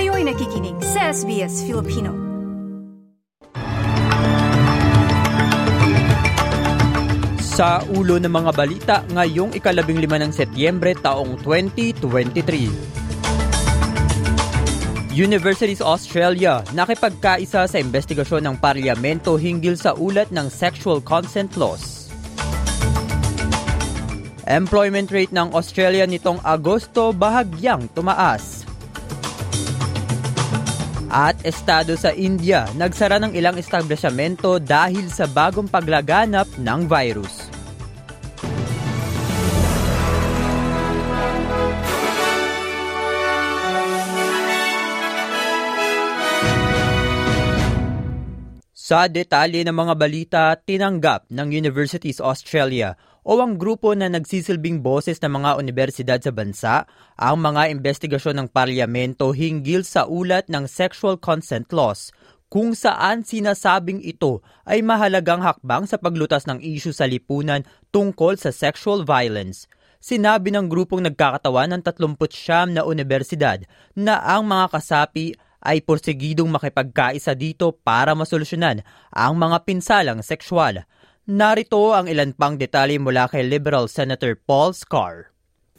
Kayo'y nakikinig sa SBS Filipino. Sa ulo ng mga balita ngayong ikalabing lima ng Setyembre taong 2023. Universities Australia nakipagkaisa sa investigasyon ng parlamento hinggil sa ulat ng sexual consent laws. Employment rate ng Australia nitong Agosto bahagyang tumaas. At estado sa India, nagsara ng ilang establishmento dahil sa bagong paglaganap ng virus. Sa detalye ng mga balita, tinanggap ng Universities Australia o ang grupo na nagsisilbing boses ng mga universidad sa bansa ang mga investigasyon ng parlamento hinggil sa ulat ng sexual consent laws kung saan sinasabing ito ay mahalagang hakbang sa paglutas ng isyu sa lipunan tungkol sa sexual violence. Sinabi ng grupong nagkakatawan ng 39 na universidad na ang mga kasapi ay porsigidong makipagkaisa dito para masolusyonan ang mga pinsalang sexual. Narito ang ilan pang detalye mula kay Liberal Senator Paul Scar.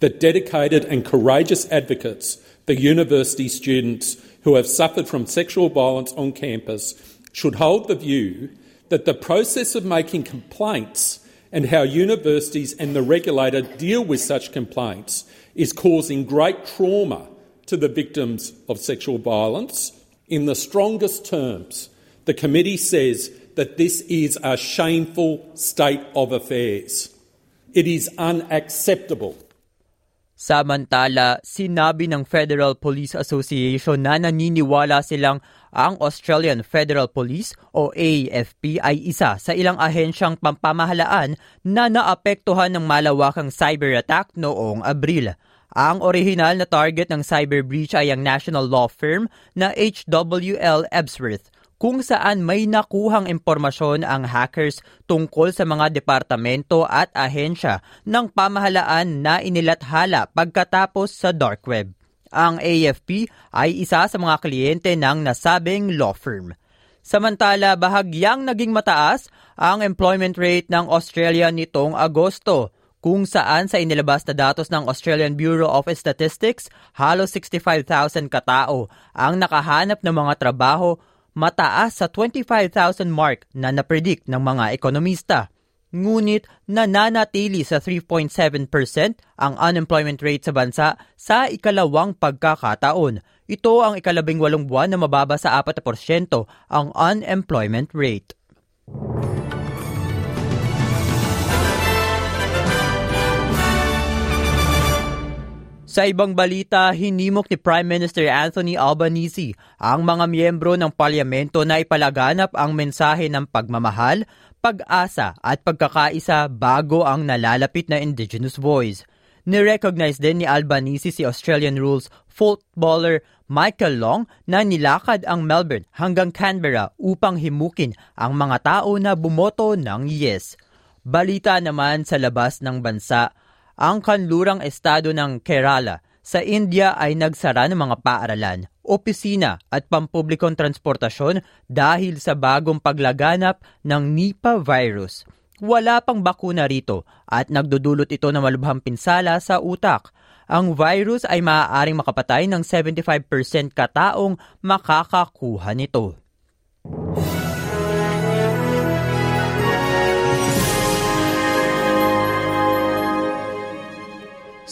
The dedicated and courageous advocates the university students who have suffered from sexual violence on campus should hold the view that the process of making complaints and how universities and the regulator deal with such complaints is causing great trauma to the victims of sexual violence. In the strongest terms, the committee says that this is a shameful state of affairs. It is unacceptable. Samantala, sinabi ng Federal Police Association na naniniwala silang ang Australian Federal Police o AFP ay isa sa ilang ahensyang pampamahalaan na naapektuhan ng malawakang cyber attack noong Abril. Ang orihinal na target ng cyber breach ay ang national law firm na HWL Ebsworth kung saan may nakuhang impormasyon ang hackers tungkol sa mga departamento at ahensya ng pamahalaan na inilathala pagkatapos sa dark web. Ang AFP ay isa sa mga kliyente ng nasabing law firm. Samantala, bahagyang naging mataas ang employment rate ng Australia nitong Agosto kung saan sa inilabas na datos ng Australian Bureau of Statistics, halos 65,000 katao ang nakahanap ng mga trabaho mataas sa 25,000 mark na napredict ng mga ekonomista. Ngunit nananatili sa 3.7% ang unemployment rate sa bansa sa ikalawang pagkakataon. Ito ang ikalabing walong buwan na mababa sa 4% ang unemployment rate. Sa ibang balita, hinimok ni Prime Minister Anthony Albanese ang mga miyembro ng parlamento na ipalaganap ang mensahe ng pagmamahal, pag-asa at pagkakaisa bago ang nalalapit na Indigenous Voice. Nirecognize din ni Albanese si Australian Rules footballer Michael Long na nilakad ang Melbourne hanggang Canberra upang himukin ang mga tao na bumoto ng yes. Balita naman sa labas ng bansa, ang kanlurang estado ng Kerala sa India ay nagsara ng mga paaralan, opisina at pampublikong transportasyon dahil sa bagong paglaganap ng Nipah virus. Wala pang bakuna rito at nagdudulot ito ng malubhang pinsala sa utak. Ang virus ay maaaring makapatay ng 75% kataong makakakuha nito.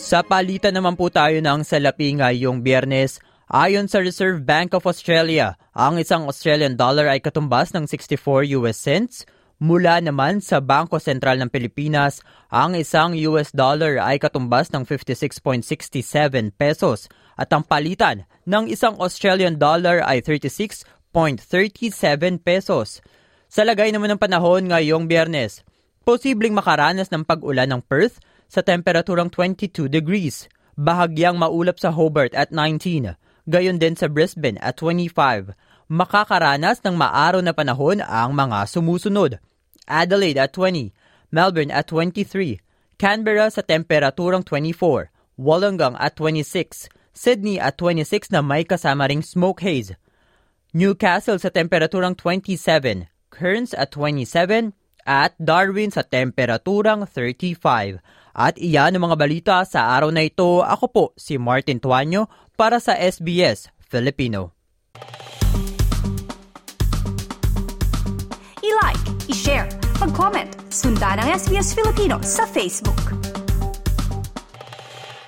Sa palitan naman po tayo ng salapi ngayong biyernes, ayon sa Reserve Bank of Australia, ang isang Australian dollar ay katumbas ng 64 US cents. Mula naman sa Bangko Sentral ng Pilipinas, ang isang US dollar ay katumbas ng 56.67 pesos at ang palitan ng isang Australian dollar ay 36.37 pesos. Sa lagay naman ng panahon ngayong biyernes, posibleng makaranas ng pag-ulan ng Perth sa temperaturang 22 degrees. Bahagyang maulap sa Hobart at 19. Gayon din sa Brisbane at 25. Makakaranas ng maaraw na panahon ang mga sumusunod. Adelaide at 20. Melbourne at 23. Canberra sa temperaturang 24. Wollongong at 26. Sydney at 26 na may kasama ring smoke haze. Newcastle sa temperaturang 27, Cairns at 27, at Darwin sa temperaturang 35. At iyan ang mga balita sa araw na ito. Ako po si Martin Tuanyo para sa SBS Filipino. I-like, i-share, mag-comment, sundan ang SBS Filipino sa Facebook.